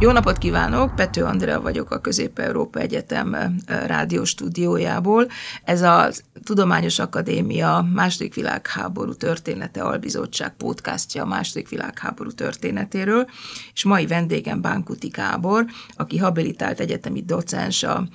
Jó napot kívánok, Pető Andrea vagyok a Közép-Európa Egyetem rádióstúdiójából. Ez a Tudományos Akadémia második világháború története albizottság podcastja a második világháború történetéről, és mai vendégem Bánkuti Kábor, aki habilitált egyetemi docens a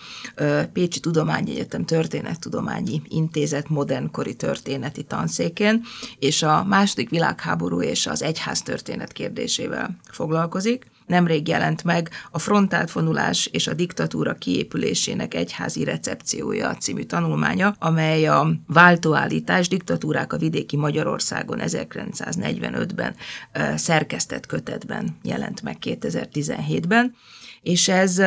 Pécsi Tudományegyetem Történettudományi Intézet modernkori történeti tanszékén, és a második világháború és az egyház történet kérdésével foglalkozik. Nemrég jelent meg a frontáltvonulás és a diktatúra kiépülésének egyházi recepciója című tanulmánya, amely a váltóállítás diktatúrák a vidéki Magyarországon 1945-ben szerkesztett kötetben jelent meg 2017-ben és ez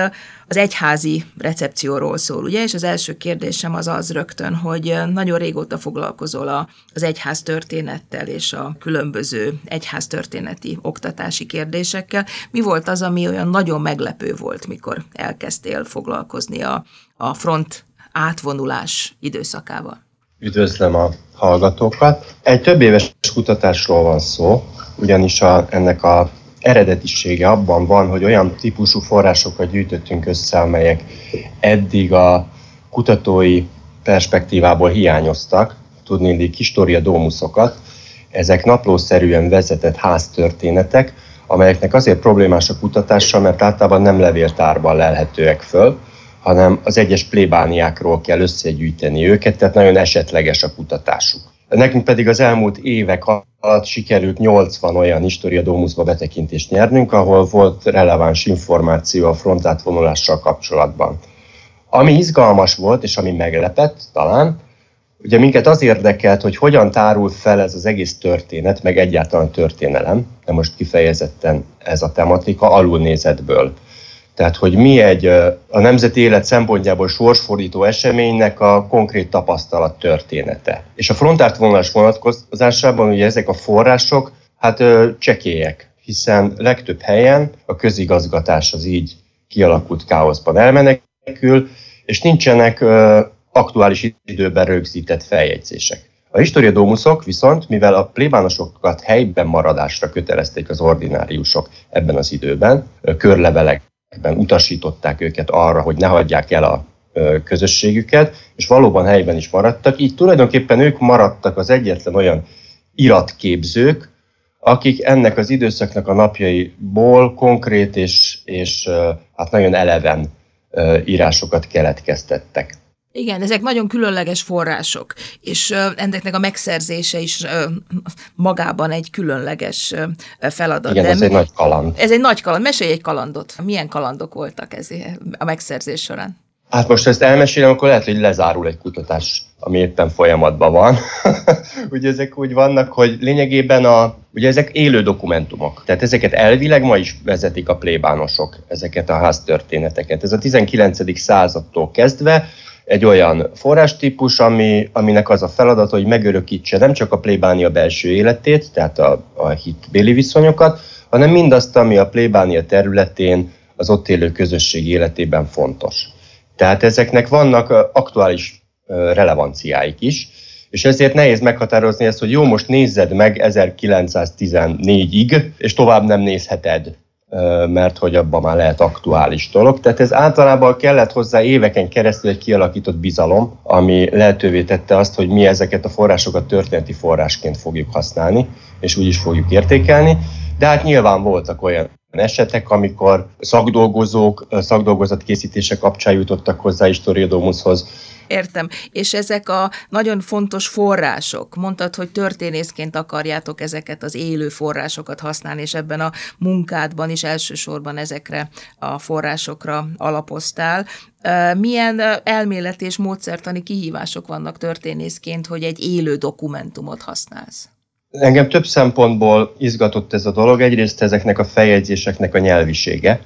az egyházi recepcióról szól, ugye? És az első kérdésem az az rögtön, hogy nagyon régóta foglalkozol az egyház történettel és a különböző egyház történeti oktatási kérdésekkel. Mi volt az, ami olyan nagyon meglepő volt, mikor elkezdtél foglalkozni a, a front átvonulás időszakával? Üdvözlöm a hallgatókat. Egy több éves kutatásról van szó, ugyanis a, ennek a eredetisége abban van, hogy olyan típusú forrásokat gyűjtöttünk össze, amelyek eddig a kutatói perspektívából hiányoztak, tudni illik história dómuszokat. Ezek naplószerűen vezetett háztörténetek, amelyeknek azért problémás a kutatása, mert általában nem levéltárban lelhetőek föl, hanem az egyes plébániákról kell összegyűjteni őket, tehát nagyon esetleges a kutatásuk. Nekünk pedig az elmúlt évek alatt sikerült 80 olyan Historia Domusba betekintést nyernünk, ahol volt releváns információ a frontátvonulással kapcsolatban. Ami izgalmas volt, és ami meglepett talán, ugye minket az érdekelt, hogy hogyan tárul fel ez az egész történet, meg egyáltalán történelem, de most kifejezetten ez a tematika alulnézetből. Tehát, hogy mi egy a nemzeti élet szempontjából sorsfordító eseménynek a konkrét tapasztalat története. És a frontártvonalás vonatkozásában ugye ezek a források hát csekélyek, hiszen legtöbb helyen a közigazgatás az így kialakult káoszban elmenekül, és nincsenek aktuális időben rögzített feljegyzések. A historiadómuszok viszont, mivel a plébánosokat helyben maradásra kötelezték az ordináriusok ebben az időben, körlevelek utasították őket arra, hogy ne hagyják el a közösségüket, és valóban helyben is maradtak. Így tulajdonképpen ők maradtak az egyetlen olyan iratképzők, akik ennek az időszaknak a napjaiból konkrét és, és hát nagyon eleven írásokat keletkeztettek. Igen, ezek nagyon különleges források, és ennek a megszerzése is magában egy különleges feladat. Igen, De ez egy nagy kaland. Ez egy nagy kaland. Mesélj egy kalandot. Milyen kalandok voltak ez a megszerzés során? Hát most ezt elmesélem, akkor lehet, hogy lezárul egy kutatás, ami éppen folyamatban van. ugye ezek úgy vannak, hogy lényegében a, ugye ezek élő dokumentumok. Tehát ezeket elvileg ma is vezetik a plébánosok, ezeket a háztörténeteket. Ez a 19. századtól kezdve egy olyan forrástípus, ami, aminek az a feladat, hogy megörökítse nem csak a plébánia belső életét, tehát a, a hitbéli viszonyokat, hanem mindazt, ami a plébánia területén az ott élő közösség életében fontos. Tehát ezeknek vannak aktuális relevanciáik is, és ezért nehéz meghatározni ezt, hogy jó, most nézzed meg 1914-ig, és tovább nem nézheted mert hogy abban már lehet aktuális dolog. Tehát ez általában kellett hozzá éveken keresztül egy kialakított bizalom, ami lehetővé tette azt, hogy mi ezeket a forrásokat történeti forrásként fogjuk használni, és úgy is fogjuk értékelni. De hát nyilván voltak olyan esetek, amikor szakdolgozók, szakdolgozatkészítése kapcsán jutottak hozzá historiadomushoz, Értem. És ezek a nagyon fontos források, mondtad, hogy történészként akarjátok ezeket az élő forrásokat használni, és ebben a munkádban is elsősorban ezekre a forrásokra alapoztál. Milyen elméleti és módszertani kihívások vannak történészként, hogy egy élő dokumentumot használsz? Engem több szempontból izgatott ez a dolog. Egyrészt ezeknek a feljegyzéseknek a nyelvisége,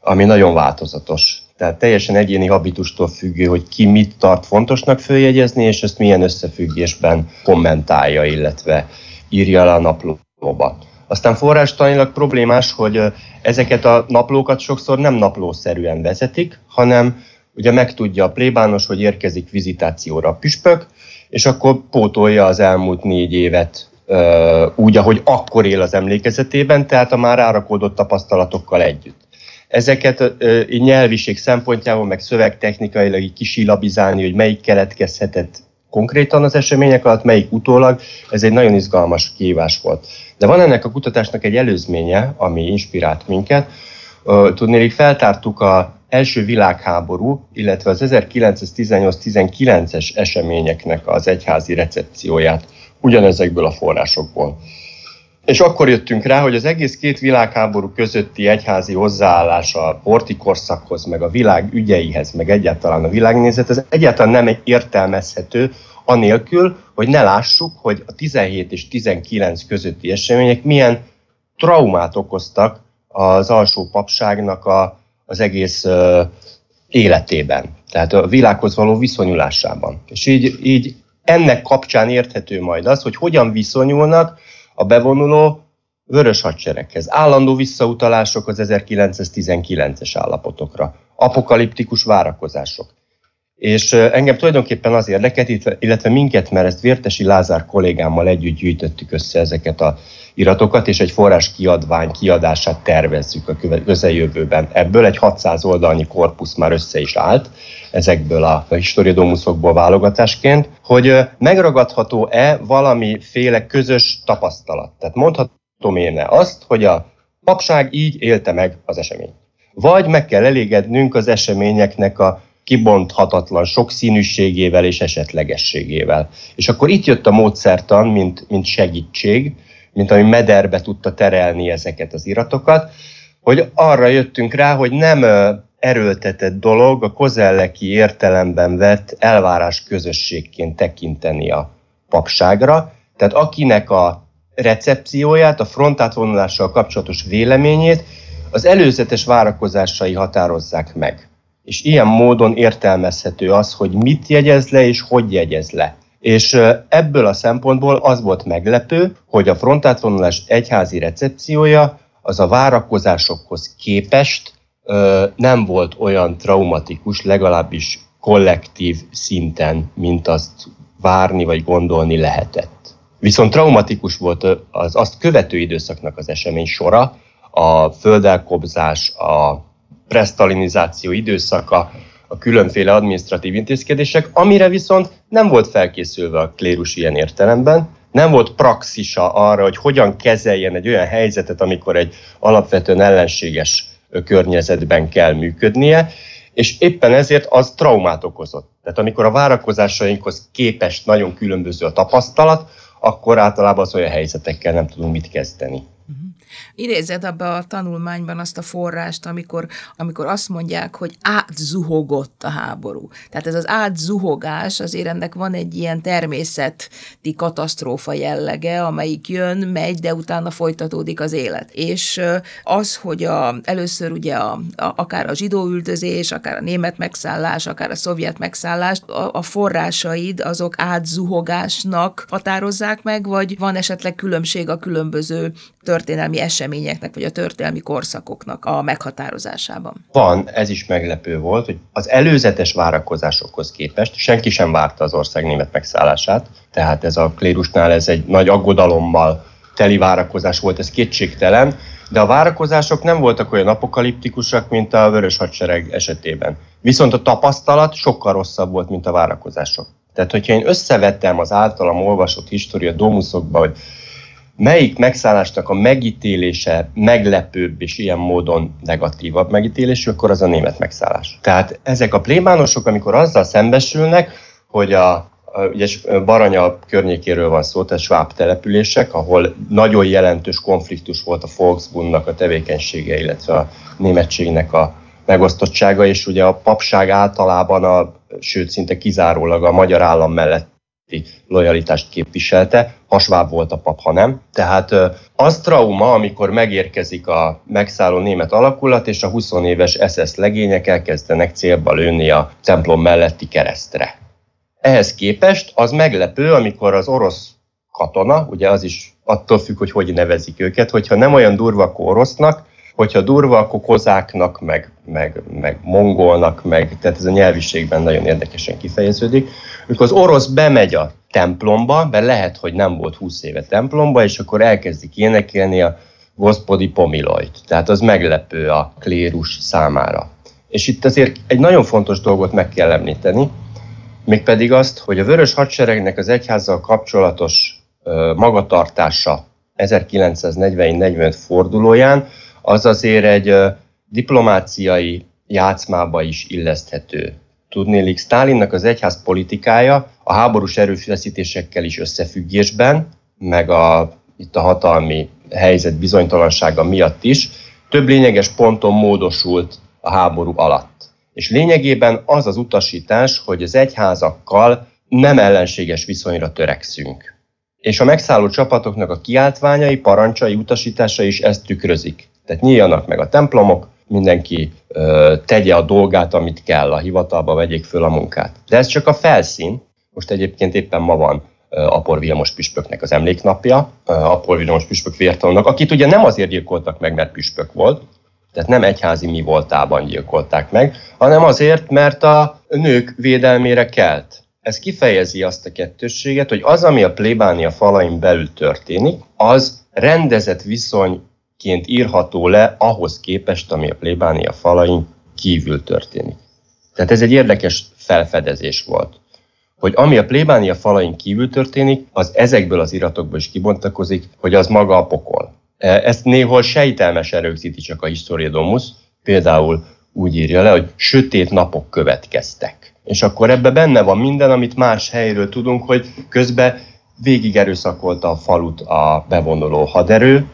ami nagyon változatos. Tehát teljesen egyéni habitustól függő, hogy ki mit tart fontosnak följegyezni, és ezt milyen összefüggésben kommentálja, illetve írja le a naplóba. Aztán forrástanilag problémás, hogy ezeket a naplókat sokszor nem naplószerűen vezetik, hanem ugye megtudja a plébános, hogy érkezik vizitációra a püspök, és akkor pótolja az elmúlt négy évet úgy, ahogy akkor él az emlékezetében, tehát a már árakódott tapasztalatokkal együtt. Ezeket így nyelviség szempontjából, meg szövegtechnikailag így kisilabizálni, hogy melyik keletkezhetett konkrétan az események alatt, melyik utólag, ez egy nagyon izgalmas kihívás volt. De van ennek a kutatásnak egy előzménye, ami inspirált minket. Tudnélik, feltártuk a első világháború, illetve az 1918-19-es eseményeknek az egyházi recepcióját ugyanezekből a forrásokból. És akkor jöttünk rá, hogy az egész két világháború közötti egyházi hozzáállás a porti korszakhoz, meg a világ ügyeihez, meg egyáltalán a világnézet, ez egyáltalán nem értelmezhető, anélkül, hogy ne lássuk, hogy a 17 és 19 közötti események milyen traumát okoztak az alsó papságnak a, az egész uh, életében, tehát a világhoz való viszonyulásában. És így, így ennek kapcsán érthető majd az, hogy hogyan viszonyulnak a bevonuló vörös hadsereghez. Állandó visszautalások az 1919-es állapotokra, apokaliptikus várakozások. És engem tulajdonképpen az érdekelt, illetve minket, mert ezt Vértesi Lázár kollégámmal együtt gyűjtöttük össze ezeket a iratokat, és egy forrás kiadvány kiadását tervezzük a közeljövőben. Ebből egy 600 oldalnyi korpusz már össze is állt, ezekből a historiadomuszokból válogatásként, hogy megragadható-e valamiféle közös tapasztalat. Tehát mondhatom én azt, hogy a papság így élte meg az eseményt. Vagy meg kell elégednünk az eseményeknek a kibonthatatlan sokszínűségével és esetlegességével. És akkor itt jött a módszertan, mint, mint segítség, mint ami mederbe tudta terelni ezeket az iratokat, hogy arra jöttünk rá, hogy nem erőltetett dolog a kozelleki értelemben vett elvárás közösségként tekinteni a papságra. Tehát akinek a recepcióját, a frontátvonulással kapcsolatos véleményét az előzetes várakozásai határozzák meg. És ilyen módon értelmezhető az, hogy mit jegyez le és hogy jegyez le. És ebből a szempontból az volt meglepő, hogy a frontátvonulás egyházi recepciója az a várakozásokhoz képest nem volt olyan traumatikus, legalábbis kollektív szinten, mint azt várni vagy gondolni lehetett. Viszont traumatikus volt az azt követő időszaknak az esemény sora, a földelkobzás, a presztalinizáció időszaka, a különféle administratív intézkedések, amire viszont nem volt felkészülve a klérus ilyen értelemben, nem volt praxisa arra, hogy hogyan kezeljen egy olyan helyzetet, amikor egy alapvetően ellenséges környezetben kell működnie, és éppen ezért az traumát okozott. Tehát amikor a várakozásainkhoz képest nagyon különböző a tapasztalat, akkor általában az olyan helyzetekkel nem tudunk mit kezdeni. Idézed abba a tanulmányban azt a forrást, amikor, amikor azt mondják, hogy átzuhogott a háború. Tehát ez az átzuhogás, azért ennek van egy ilyen természeti katasztrófa jellege, amelyik jön, megy, de utána folytatódik az élet. És az, hogy a, először ugye a, a, akár a zsidó üldözés, akár a német megszállás, akár a szovjet megszállás, a, a forrásaid azok átzuhogásnak határozzák meg, vagy van esetleg különbség a különböző történelmi eseményeknek, vagy a történelmi korszakoknak a meghatározásában? Van, ez is meglepő volt, hogy az előzetes várakozásokhoz képest senki sem várta az ország német megszállását, tehát ez a klérusnál ez egy nagy aggodalommal teli várakozás volt, ez kétségtelen, de a várakozások nem voltak olyan apokaliptikusak, mint a Vörös Hadsereg esetében. Viszont a tapasztalat sokkal rosszabb volt, mint a várakozások. Tehát, hogyha én összevettem az általam olvasott história domuszokba, hogy melyik megszállásnak a megítélése meglepőbb és ilyen módon negatívabb megítélésű, akkor az a német megszállás. Tehát ezek a plébánosok, amikor azzal szembesülnek, hogy a ugye Baranya környékéről van szó, tehát sváb települések, ahol nagyon jelentős konfliktus volt a Volksbundnak a tevékenysége, illetve a németségnek a megosztottsága, és ugye a papság általában, a, sőt szinte kizárólag a magyar állam mellett lojalitást képviselte, hasvább volt a pap, ha nem. Tehát az trauma, amikor megérkezik a megszálló német alakulat, és a 20 éves SS legények elkezdenek célba lőni a templom melletti keresztre. Ehhez képest az meglepő, amikor az orosz katona, ugye az is attól függ, hogy hogy nevezik őket, hogyha nem olyan durva, akkor orosznak, hogyha durva, akkor kozáknak, meg, meg, meg mongolnak, meg, tehát ez a nyelviségben nagyon érdekesen kifejeződik. Amikor az orosz bemegy a templomba, mert lehet, hogy nem volt 20 éve templomba, és akkor elkezdik énekelni a Gospodi Pomilojt. Tehát az meglepő a klérus számára. És itt azért egy nagyon fontos dolgot meg kell említeni, mégpedig azt, hogy a Vörös Hadseregnek az egyházzal kapcsolatos magatartása 1940-45 fordulóján az azért egy diplomáciai játszmába is illeszthető. Tudnélik, Stálinnak az egyház politikája a háborús erőfeszítésekkel is összefüggésben, meg a, itt a hatalmi helyzet bizonytalansága miatt is, több lényeges ponton módosult a háború alatt. És lényegében az az utasítás, hogy az egyházakkal nem ellenséges viszonyra törekszünk. És a megszálló csapatoknak a kiáltványai, parancsai, utasítása is ezt tükrözik. Tehát nyíljanak meg a templomok, mindenki ö, tegye a dolgát, amit kell, a hivatalba vegyék föl a munkát. De ez csak a felszín. Most egyébként éppen ma van Apor Vilmos püspöknek az emléknapja, Apor Vilmos püspök vértanúnak, akit ugye nem azért gyilkoltak meg, mert püspök volt, tehát nem egyházi mi voltában gyilkolták meg, hanem azért, mert a nők védelmére kelt. Ez kifejezi azt a kettősséget, hogy az, ami a plébánia falain belül történik, az rendezett viszonyként írható le ahhoz képest, ami a plébánia falain kívül történik. Tehát ez egy érdekes felfedezés volt hogy ami a plébánia falain kívül történik, az ezekből az iratokból is kibontakozik, hogy az maga a pokol. E, ezt néhol sejtelmesen rögzíti csak a Historiodomus, például úgy írja le, hogy sötét napok következtek. És akkor ebbe benne van minden, amit más helyről tudunk, hogy közben végig erőszakolta a falut a bevonuló haderő,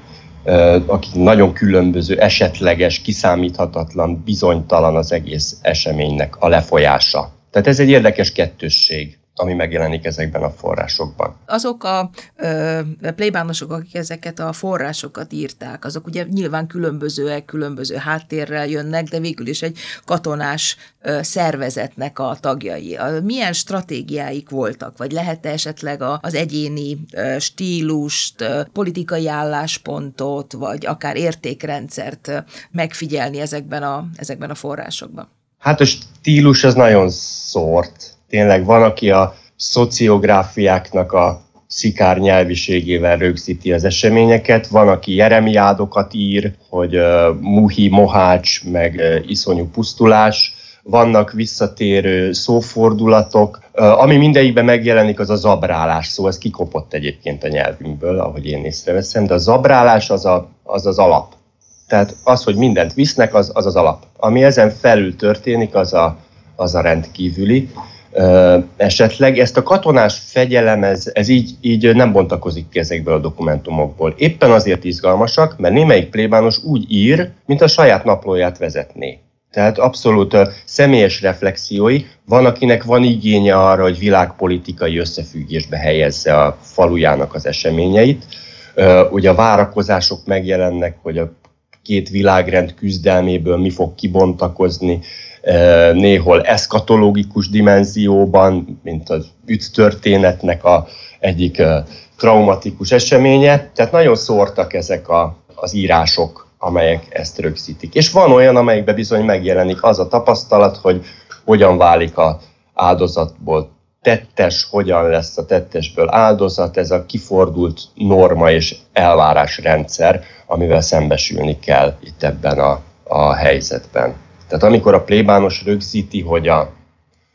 e, aki nagyon különböző, esetleges, kiszámíthatatlan, bizonytalan az egész eseménynek a lefolyása. Tehát ez egy érdekes kettősség ami megjelenik ezekben a forrásokban. Azok a ö, plébánosok, akik ezeket a forrásokat írták, azok ugye nyilván különbözőek, különböző háttérrel jönnek, de végül is egy katonás ö, szervezetnek a tagjai. A, milyen stratégiáik voltak, vagy lehet -e esetleg a, az egyéni ö, stílust, ö, politikai álláspontot, vagy akár értékrendszert ö, megfigyelni ezekben a, ezekben a forrásokban? Hát a stílus az nagyon szórt. Tényleg van, aki a szociográfiáknak a szikár nyelviségével rögzíti az eseményeket, van, aki jeremiádokat ír, hogy uh, muhi, mohács, meg uh, iszonyú pusztulás, vannak visszatérő szófordulatok, uh, ami mindegyikben megjelenik, az a zabrálás szó, ez kikopott egyébként a nyelvünkből, ahogy én észreveszem, de a zabrálás az a, az, az alap. Tehát az, hogy mindent visznek, az az, az alap. Ami ezen felül történik, az a, az a rendkívüli. Esetleg ezt a katonás fegyelem, ez, ez így, így nem bontakozik ki ezekből a dokumentumokból. Éppen azért izgalmasak, mert némelyik plébános úgy ír, mint a saját naplóját vezetné. Tehát abszolút személyes reflexiói. Van, akinek van igénye arra, hogy világpolitikai összefüggésbe helyezze a falujának az eseményeit. Ugye a várakozások megjelennek, hogy a két világrend küzdelméből mi fog kibontakozni, néhol eszkatológikus dimenzióban, mint az üt történetnek a egyik traumatikus eseménye. Tehát nagyon szórtak ezek a, az írások, amelyek ezt rögzítik. És van olyan, amelyikben bizony megjelenik az a tapasztalat, hogy hogyan válik a áldozatból tettes, hogyan lesz a tettesből áldozat, ez a kifordult norma és elvárásrendszer, amivel szembesülni kell itt ebben a, a helyzetben. Tehát amikor a plébános rögzíti, hogy a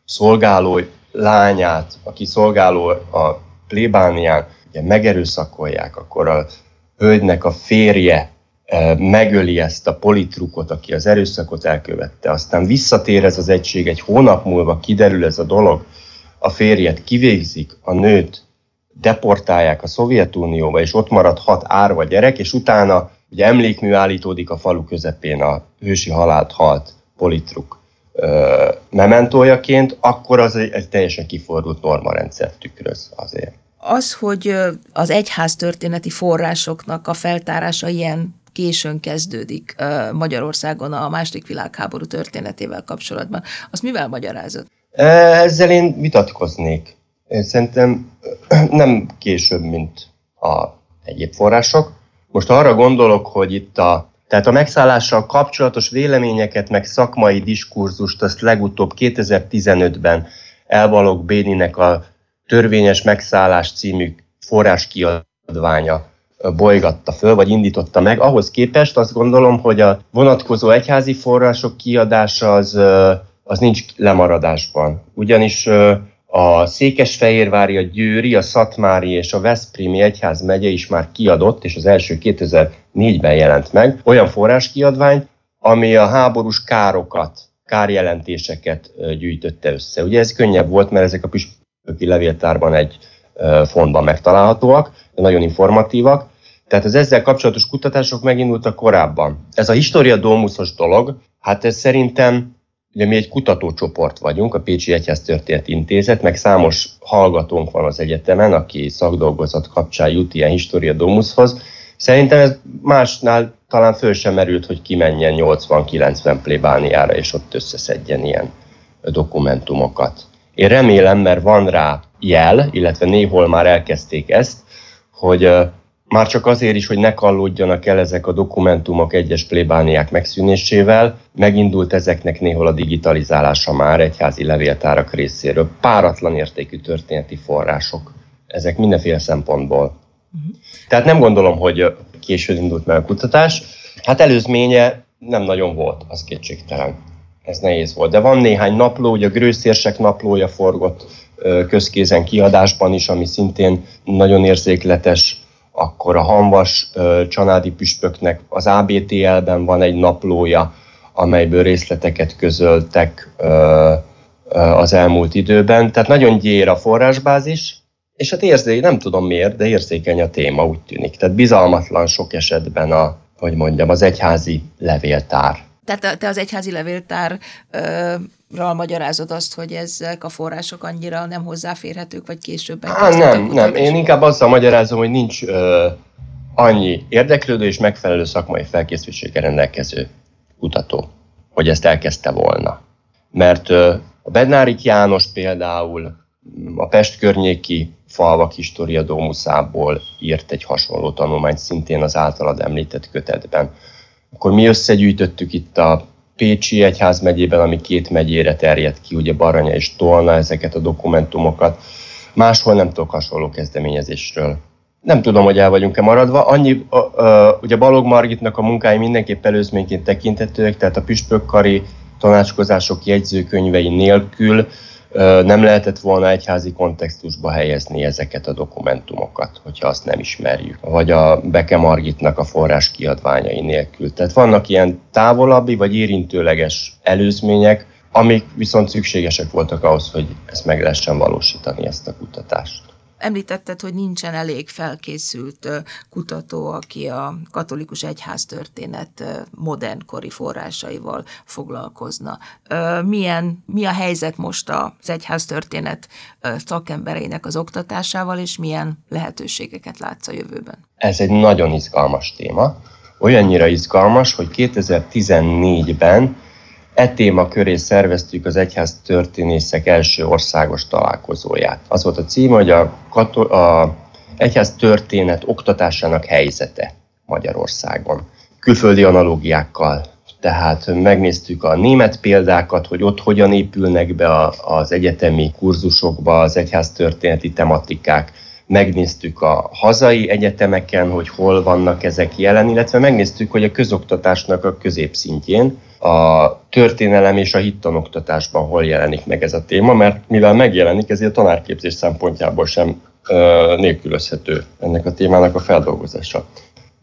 szolgáló lányát, aki szolgáló a plébánián, ugye megerőszakolják, akkor a hölgynek a férje e, megöli ezt a politrukot, aki az erőszakot elkövette, aztán visszatér ez az egység, egy hónap múlva kiderül ez a dolog, a férjet kivégzik, a nőt deportálják a Szovjetunióba, és ott marad hat árva gyerek, és utána ugye emlékmű állítódik a falu közepén a hősi halált halt politruk mementójaként, akkor az egy, egy teljesen kifordult normarendszer tükröz azért. Az, hogy az egyház történeti forrásoknak a feltárása ilyen későn kezdődik Magyarországon a második világháború történetével kapcsolatban, azt mivel magyarázott? Ezzel én vitatkoznék. Szerintem nem később, mint a egyéb források. Most arra gondolok, hogy itt a, tehát a megszállással kapcsolatos véleményeket, meg szakmai diskurzust azt legutóbb 2015-ben Elbalog Béninek a Törvényes Megszállás című forráskiadványa bolygatta föl, vagy indította meg. Ahhoz képest azt gondolom, hogy a vonatkozó egyházi források kiadása az, az nincs lemaradásban. Ugyanis a Székesfehérvári, a Győri, a Szatmári és a Veszprémi egyház megye is már kiadott, és az első 2004-ben jelent meg, olyan forráskiadványt, ami a háborús károkat, kárjelentéseket gyűjtötte össze. Ugye ez könnyebb volt, mert ezek a püspöki levéltárban egy fontban megtalálhatóak, de nagyon informatívak. Tehát az ezzel kapcsolatos kutatások megindultak korábban. Ez a Historia Domusos dolog, hát ez szerintem Ugye mi egy kutatócsoport vagyunk, a Pécsi Egyház Történet Intézet, meg számos hallgatónk van az egyetemen, aki szakdolgozat kapcsán jut ilyen Historia Domushoz. Szerintem ez másnál talán föl sem merült, hogy kimenjen 80-90 plébániára, és ott összeszedjen ilyen dokumentumokat. Én remélem, mert van rá jel, illetve néhol már elkezdték ezt, hogy már csak azért is, hogy ne kallódjanak el ezek a dokumentumok egyes plébániák megszűnésével, megindult ezeknek néhol a digitalizálása már egyházi levéltárak részéről. Páratlan értékű történeti források. Ezek mindenféle szempontból. Uh-huh. Tehát nem gondolom, hogy későn indult meg a kutatás. Hát előzménye nem nagyon volt, az kétségtelen. Ez nehéz volt. De van néhány napló, ugye a Grőszérsek naplója forgott közkézen kiadásban is, ami szintén nagyon érzékletes akkor a Hanvas csanádi püspöknek az ABTL-ben van egy naplója, amelyből részleteket közöltek az elmúlt időben. Tehát nagyon gyér a forrásbázis, és hát érzé, nem tudom miért, de érzékeny a téma, úgy tűnik. Tehát bizalmatlan sok esetben a, hogy mondjam, az egyházi levéltár. Tehát te az egyházi levéltárral magyarázod azt, hogy ezek a források annyira nem hozzáférhetők, vagy később Há, Nem, nem. Én inkább azzal magyarázom, hogy nincs ö, annyi érdeklődő és megfelelő szakmai felkészültséggel rendelkező kutató, hogy ezt elkezdte volna. Mert ö, a Bednárik János például a Pest környéki falvak história domuszából írt egy hasonló tanulmányt, szintén az általad említett kötetben akkor mi összegyűjtöttük itt a Pécsi Egyház megyében, ami két megyére terjedt ki, ugye Baranya és Tolna ezeket a dokumentumokat. Máshol nem tudok hasonló kezdeményezésről. Nem tudom, hogy el vagyunk-e maradva. Annyi, ugye Balog Margitnak a munkái mindenképp előzményként tekintetőek, tehát a püspökkari tanácskozások jegyzőkönyvei nélkül nem lehetett volna egyházi kontextusba helyezni ezeket a dokumentumokat, hogyha azt nem ismerjük, vagy a Beke Margitnak a forrás kiadványai nélkül. Tehát vannak ilyen távolabbi vagy érintőleges előzmények, amik viszont szükségesek voltak ahhoz, hogy ezt meg lehessen valósítani, ezt a kutatást. Említetted, hogy nincsen elég felkészült kutató, aki a katolikus egyház történet modernkori forrásaival foglalkozna. Milyen, mi a helyzet most az egyház történet szakembereinek az oktatásával, és milyen lehetőségeket látsz a jövőben? Ez egy nagyon izgalmas téma. Olyannyira izgalmas, hogy 2014-ben E téma köré szerveztük az egyház történészek első országos találkozóját. Az volt a cím, hogy a, katol- a egyház történet oktatásának helyzete Magyarországon. Külföldi analógiákkal tehát megnéztük a német példákat, hogy ott hogyan épülnek be az egyetemi kurzusokba az egyház történeti tematikák, megnéztük a hazai egyetemeken, hogy hol vannak ezek jelen, illetve megnéztük, hogy a közoktatásnak a középszintjén, a történelem és a hittanoktatásban hol jelenik meg ez a téma, mert mivel megjelenik, ezért a tanárképzés szempontjából sem nélkülözhető ennek a témának a feldolgozása.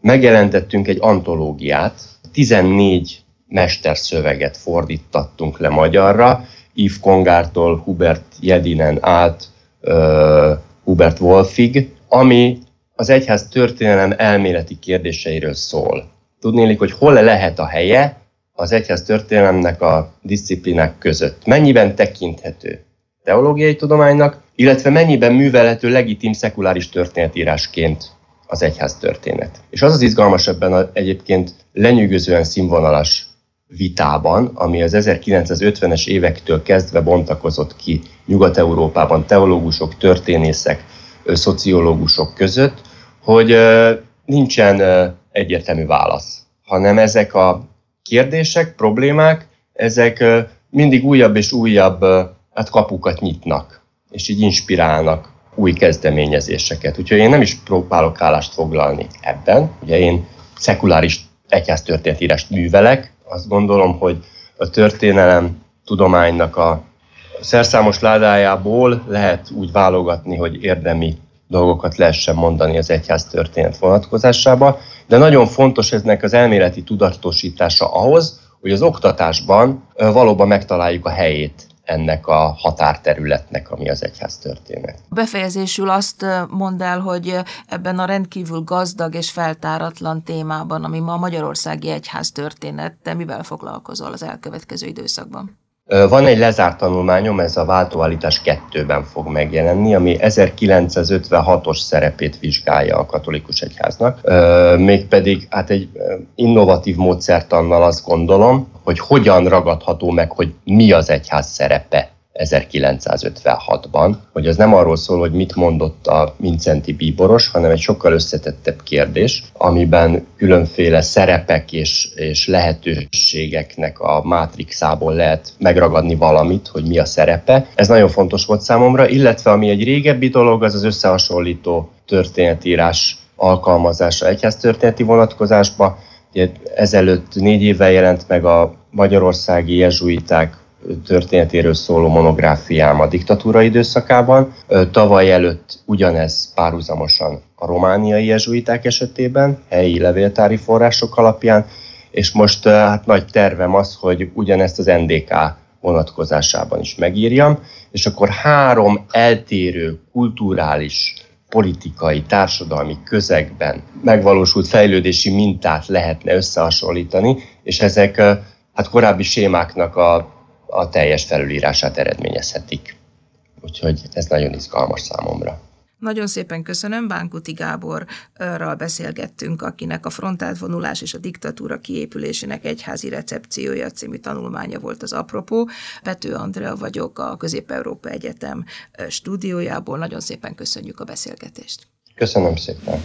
Megjelentettünk egy antológiát, 14 mesterszöveget fordítattunk le magyarra, Yves Kongártól Hubert Jedinen át Hubert Wolfig, ami az egyház történelem elméleti kérdéseiről szól. Tudnélik, hogy hol lehet a helye az egyház történelemnek a disziplinák között. Mennyiben tekinthető teológiai tudománynak, illetve mennyiben művelhető legitim szekuláris történetírásként az egyház történet. És az az izgalmas ebben a egyébként lenyűgözően színvonalas vitában, ami az 1950-es évektől kezdve bontakozott ki Nyugat-Európában teológusok, történészek, szociológusok között, hogy nincsen egyértelmű válasz, hanem ezek a kérdések, problémák, ezek mindig újabb és újabb hát kapukat nyitnak, és így inspirálnak új kezdeményezéseket. Úgyhogy én nem is próbálok állást foglalni ebben. Ugye én szekuláris egyháztörténetírást művelek, azt gondolom, hogy a történelem tudománynak a szerszámos ládájából lehet úgy válogatni, hogy érdemi dolgokat lehessen mondani az egyház történet vonatkozásába, de nagyon fontos eznek az elméleti tudatosítása ahhoz, hogy az oktatásban valóban megtaláljuk a helyét ennek a határterületnek, ami az egyház történet. Befejezésül azt mondd el, hogy ebben a rendkívül gazdag és feltáratlan témában, ami ma a Magyarországi Egyház történet, te mivel foglalkozol az elkövetkező időszakban? Van egy lezárt tanulmányom, ez a váltóállítás kettőben fog megjelenni, ami 1956-os szerepét vizsgálja a katolikus egyháznak. Mégpedig hát egy innovatív módszertannal azt gondolom, hogy hogyan ragadható meg, hogy mi az egyház szerepe 1956-ban, hogy az nem arról szól, hogy mit mondott a Mincenti bíboros, hanem egy sokkal összetettebb kérdés, amiben különféle szerepek és, és lehetőségeknek a mátrixából lehet megragadni valamit, hogy mi a szerepe. Ez nagyon fontos volt számomra, illetve ami egy régebbi dolog, az az összehasonlító történetírás alkalmazása egyháztörténeti vonatkozásba. Ezelőtt négy évvel jelent meg a magyarországi jezsuiták történetéről szóló monográfiám a diktatúra időszakában. Tavaly előtt ugyanez párhuzamosan a romániai jezsuiták esetében, helyi levéltári források alapján, és most hát nagy tervem az, hogy ugyanezt az NDK vonatkozásában is megírjam, és akkor három eltérő kulturális, politikai, társadalmi közegben megvalósult fejlődési mintát lehetne összehasonlítani, és ezek hát korábbi sémáknak a a teljes felülírását eredményezhetik. Úgyhogy ez nagyon izgalmas számomra. Nagyon szépen köszönöm, Bánkuti Gáborral beszélgettünk, akinek a frontáltvonulás és a diktatúra kiépülésének egyházi recepciója című tanulmánya volt az apropó. Pető Andrea vagyok a Közép-Európa Egyetem stúdiójából. Nagyon szépen köszönjük a beszélgetést. Köszönöm szépen.